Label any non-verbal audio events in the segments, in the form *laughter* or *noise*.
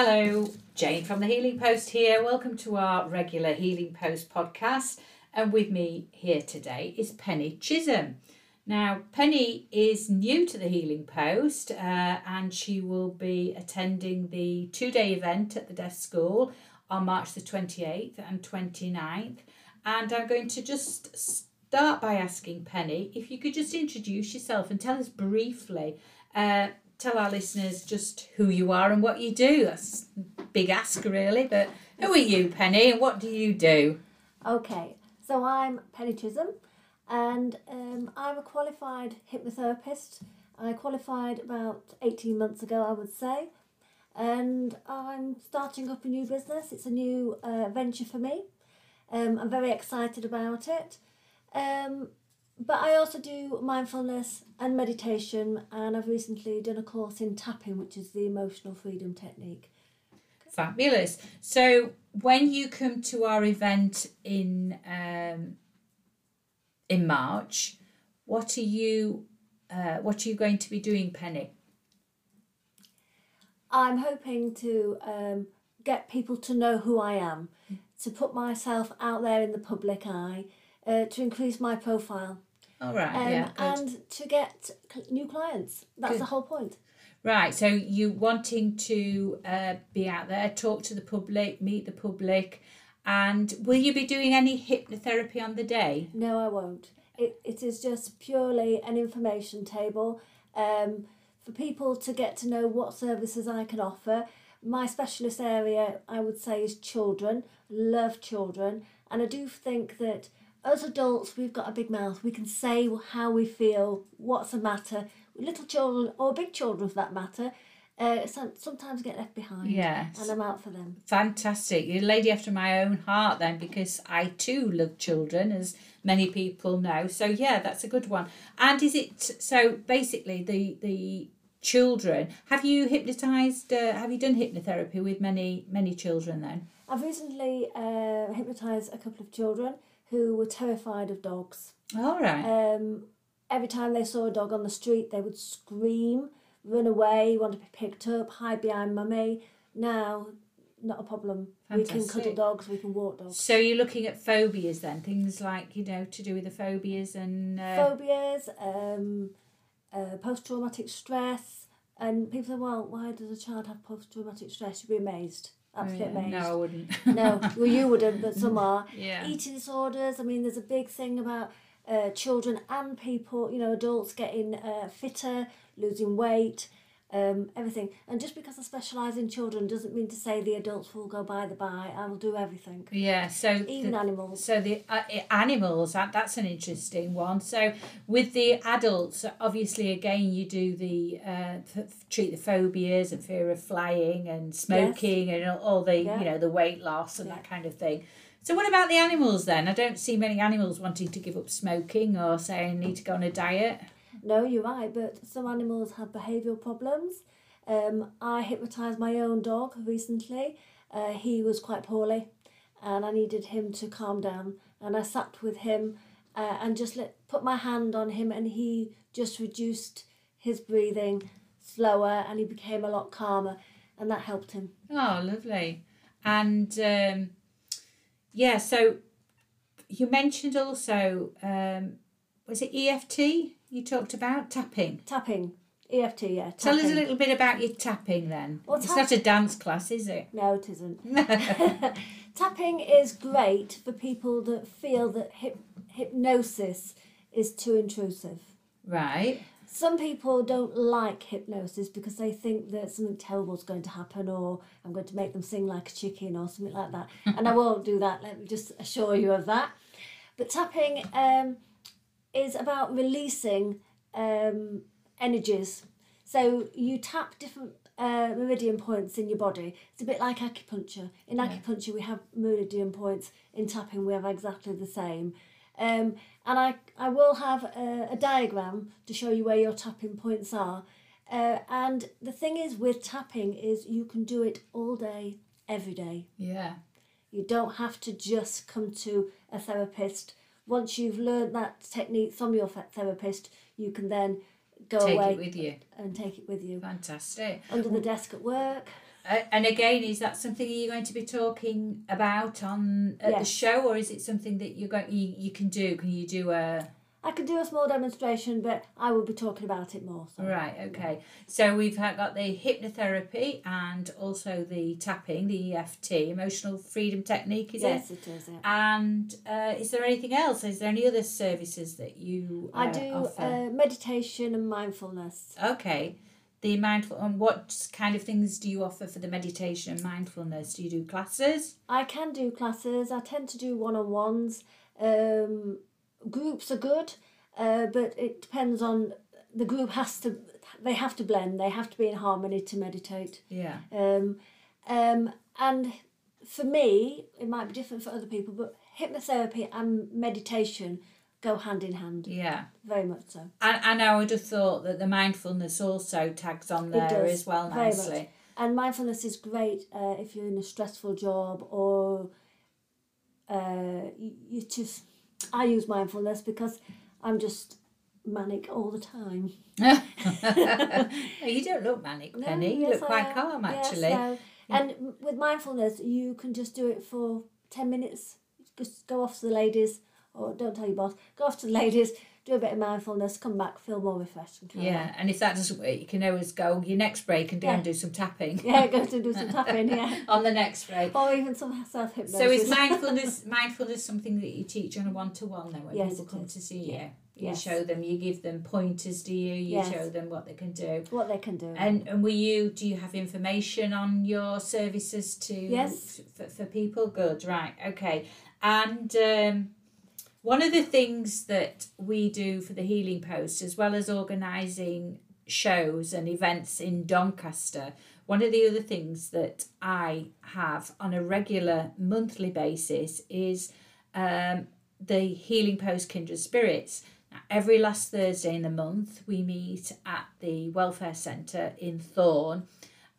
Hello, Jane from the Healing Post here. Welcome to our regular Healing Post podcast. And with me here today is Penny Chisholm. Now, Penny is new to the Healing Post uh, and she will be attending the two day event at the Deaf School on March the 28th and 29th. And I'm going to just start by asking Penny if you could just introduce yourself and tell us briefly, uh, tell our listeners just who you are and what you do. That's big ask, really, but who are you, Penny, and what do you do? Okay, so I'm Penny Chisholm and um, I'm a qualified hypnotherapist. I qualified about 18 months ago, I would say, and I'm starting up a new business. It's a new uh, venture for me. Um, I'm very excited about it. Um, but I also do mindfulness and meditation, and I've recently done a course in tapping, which is the emotional freedom technique. Fabulous. So when you come to our event in um, in March, what are you uh, what are you going to be doing, Penny? I'm hoping to um, get people to know who I am, to put myself out there in the public eye, uh, to increase my profile. All right, um, yeah, good. and to get new clients. That's Good. the whole point. Right, so you wanting to uh, be out there, talk to the public, meet the public, and will you be doing any hypnotherapy on the day? No, I won't. It, it is just purely an information table um, for people to get to know what services I can offer. My specialist area, I would say, is children. Love children. And I do think that as adults, we've got a big mouth. We can say how we feel, what's the matter. Little children, or big children for that matter, uh, some- sometimes get left behind. Yes. And I'm out for them. Fantastic. You're a lady after my own heart then, because I too love children, as many people know. So yeah, that's a good one. And is it so basically the the children? Have you hypnotized? Uh, have you done hypnotherapy with many many children then? I've recently uh, hypnotised a couple of children who were terrified of dogs. All right. Um, every time they saw a dog on the street, they would scream, run away, want to be picked up, hide behind mummy. Now, not a problem. We can cuddle dogs, we can walk dogs. So you're looking at phobias then, things like you know to do with the phobias and uh, Phobias, um, uh, post traumatic stress, and people say, well, why does a child have post traumatic stress? You'd be amazed. Absolutely Oh, yeah, amazed. no, I wouldn't. no, well, you wouldn't, but some *laughs* are. Yeah. Eating disorders. I mean, there's a big thing about uh, children and people, you know, adults getting uh, fitter, losing weight, um, everything. And just because I specialise in children doesn't mean to say the adults will go by the by. I will do everything, Yeah. So even the- animals. So the uh, animals, that, that's an interesting one. So with the adults, obviously, again, you do the uh, f- treat the phobias and fear of flying and smoking and all, all the Yeah. you know the weight loss and Yeah. that kind of thing. So what about the animals then? I don't see many animals wanting to give up smoking or saying need to go on a diet. No, you're right, but some animals have behavioural problems. Um, I hypnotised my own dog recently. Uh, he was quite poorly, and I needed him to calm down. And I sat with him uh, and just let put my hand on him, and he just reduced his breathing slower, and he became a lot calmer, and that helped him. Oh, lovely. And um, yeah, so you mentioned also um, was it EFT you talked about tapping? Tapping, EFT, yeah. Tell us a little bit about your tapping then. Well, it's tap- not a dance class, is it? No, it isn't. *laughs* *laughs* Tapping is great for people that feel that hyp- hypnosis is too intrusive. Right. Some people don't like hypnosis because they think that something terrible is going to happen or I'm going to make them sing like a chicken or something like that. and I *laughs* won't do that, let me just assure you of that. But tapping um, is about releasing um, energies. So you tap different uh, meridian points in your body. It's a bit like acupuncture. In acupuncture, we have meridian points. In tapping, we have exactly the same. Um, and I, I will have a, a diagram to show you where your tapping points are. Uh, and the thing is with tapping is you can do it all day, every day. Yeah. You don't have to just come to a therapist. Once you've learned that technique from your therapist, you can then go Take away it with you. and take it with you Fantastic. under the desk at work. Uh, and again, is that something you're going to be talking about on at the show, or is it something that you're going you, you can do? Can you do a I could do a small demonstration, but I will be talking about it more. So. right? Okay, so we've got the hypnotherapy and also the tapping, the EFT, emotional freedom technique, is it? yes, it is. Yeah. And uh, is there anything else? Is there any other services that you uh, I do uh, meditation and mindfulness. Okay. The mindful and what kind of things do you offer for the meditation and mindfulness? Do you do classes? I can do classes. I tend to do one on ones. Um, groups are good, uh, but it depends on the group has to. They have to blend. They have to be in harmony to meditate. Yeah. Um, um, and for me, it might be different for other people, but hypnotherapy and meditation go hand in hand. Yeah. Very much so. And, and I would have thought that the mindfulness also tags on there does, as well nicely. And mindfulness is great uh, if you're in a stressful job or uh, you, you just. I use mindfulness because I'm just manic all the time. *laughs* *laughs* you don't look manic, No, Penny. you yes, look I quite calm, Yes, actually. no. And with mindfulness, you can just do it for 10 minutes. Just go off to the ladies, or don't tell your boss, go off to the ladies, do a bit of mindfulness, come back, feel more refreshed. And. Yeah, and if that doesn't work, you can always go your next break and go Yeah. *laughs* and do some tapping Yeah, go to do some tapping, yeah. on the next break. Or even some self hypnosis. So is *laughs* mindfulness mindfulness something that you teach on a one to one then when Yes, people come is. to see you? Yeah. You Yes. show them, you give them pointers, do you? You Yes. show them what they can do. what they can do. And and will you do you have information on your services to Yes. for, for people? Good, right, okay. And um, one of the things that we do for the Healing Post, as well as organising shows and events in Doncaster, one of the other things that I have on a regular monthly basis is um, the Healing Post Kindred Spirits. Now, every last Thursday in the month, we meet at the Welfare Centre in Thorne,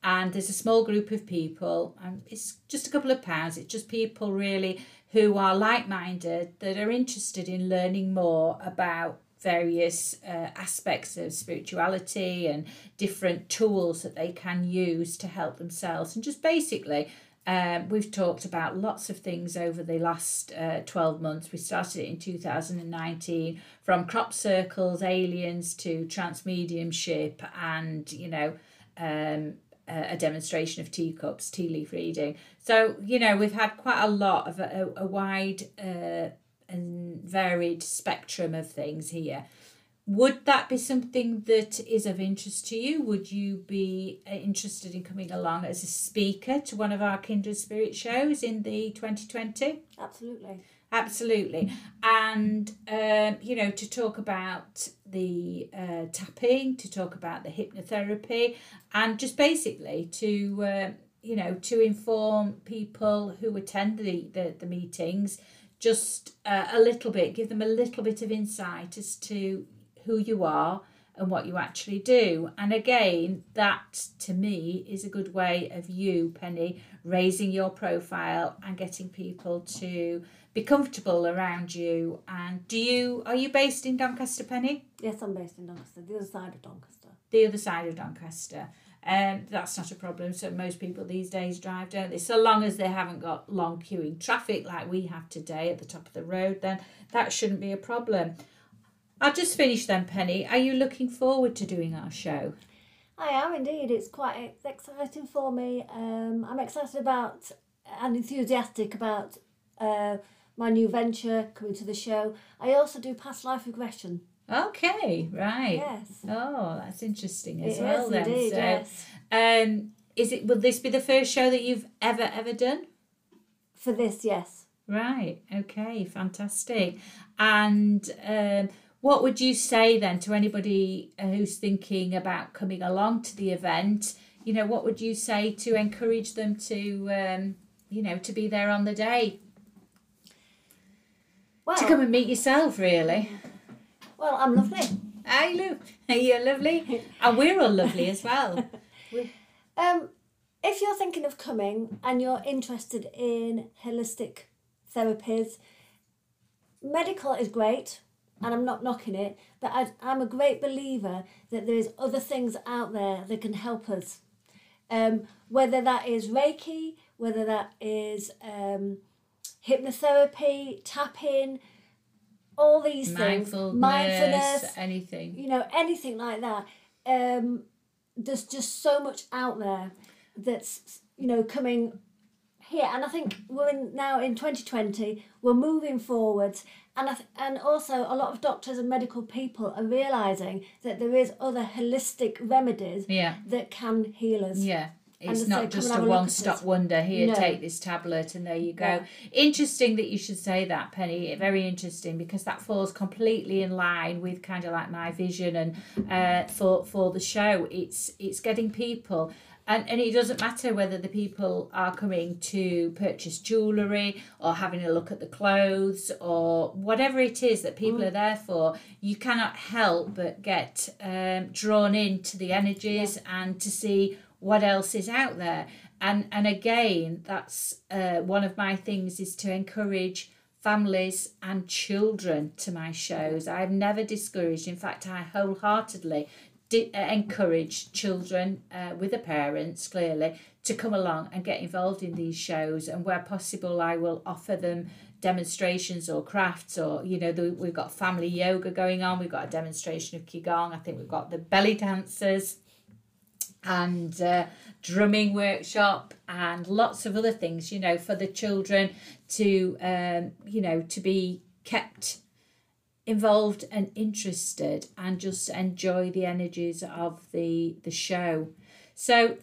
and there's a small group of people, and it's just a couple of pounds. It's just people really who are like minded that are interested in learning more about various uh, aspects of spirituality and different tools that they can use to help themselves and just basically um, we've talked about lots of things over the last uh, 12 months. We started it in 2019 from crop circles, aliens to trance mediumship, and you know, um, a demonstration of teacups, tea leaf reading. So, you know, we've had quite a lot of a, a wide uh, and varied spectrum of things here. Would that be something that is of interest to you? Would you be uh, interested in coming along as a speaker to one of our Kindred Spirit shows in the 2020? Absolutely. Absolutely. And, um, you know, to talk about the uh, tapping, to talk about the hypnotherapy, and just basically to, uh, you know, to inform people who attend the, the, the meetings just uh, a little bit, give them a little bit of insight as to who you are and what you actually do. And again, that to me is a good way of you, Penny, raising your profile and getting people to be comfortable around you. And do you are you based in Doncaster, Penny? Yes, I'm based in Doncaster, the other side of Doncaster. The other side of Doncaster. Um, that's not a problem. So most people these days drive, don't they? So long as they haven't got long queuing traffic like we have today at the top of the road, then that shouldn't be a problem. I'll just finish then, Penny. Are you looking forward to doing our show? I am indeed. It's quite exciting for me. Um, I'm excited about and enthusiastic about uh, my new venture coming to the show. I also do past life regression. Okay, right. Yes. Oh, that's interesting as It well is then. indeed, so, yes. um, is it? Will this be the first show that you've ever ever done? For this, yes. Right. Okay. Fantastic. And um, what would you say then to anybody uh, who's thinking about coming along to the event? You know, what would you say to encourage them to, um, you know, to be there on the day Well, to come and meet yourself? Really. well, I'm lovely. Hi, Lou. You're lovely, and we're all lovely as well. *laughs* Um, if you're thinking of coming and you're interested in holistic therapies, medical is great, and I'm not knocking it, but I, I'm a great believer that there's other things out there that can help us. Um, whether that is Reiki, whether that is um, hypnotherapy, tapping, all these things, mindfulness, mindfulness, anything. you know, anything like that. Um, there's just so much out there that's you know coming here, and I think we're in, now in 2020. We're moving forwards, and I th- and also a lot of doctors and medical people are realizing that there is other holistic remedies Yeah, that can heal us. yeah. It's not just a a one stop wonder. Here, No. take this tablet, and there you go. Yeah. Interesting that you should say that, Penny. Very interesting because that falls completely in line with kind of like my vision and uh, for for the show. It's it's getting people. And, and it doesn't matter whether the people are coming to purchase jewellery or having a look at the clothes or whatever it is that people are there for, you cannot help but get um, drawn into the energies and to see what else is out there. And and again, that's uh, one of my things is to encourage families and children to my shows. I've never discouraged. In fact, I wholeheartedly di- uh, encourage children uh, with the parents clearly to come along and get involved in these shows. And where possible, I will offer them demonstrations or crafts or you know the, we've got family yoga going on we've got a demonstration of qigong i think we've got the belly dancers and uh, drumming workshop and lots of other things you know for the children to um, you know to be kept involved and interested and just enjoy the energies of the the show so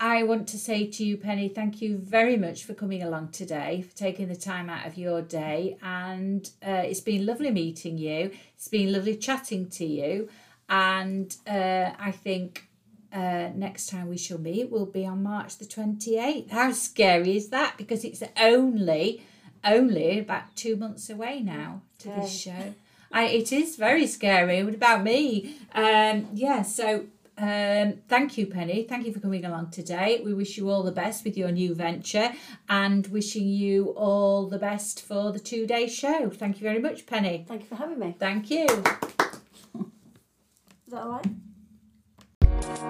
I want to say to you, Penny, thank you very much for coming along today, for taking the time out of your day. And uh, it's been lovely meeting you. It's been lovely chatting to you. And uh, I think uh, next time we shall meet will be on March the 28th. How scary is that? Because it's only, only about two months away now to this show. I, it is very scary. What about me? Um, yeah, so um, thank you, Penny. Thank you for coming along today. We wish you all the best with your new venture and wishing you all the best for the two day show. Thank you very much, Penny. Thank you for having me. Thank you. Is that all right? Thank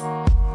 you.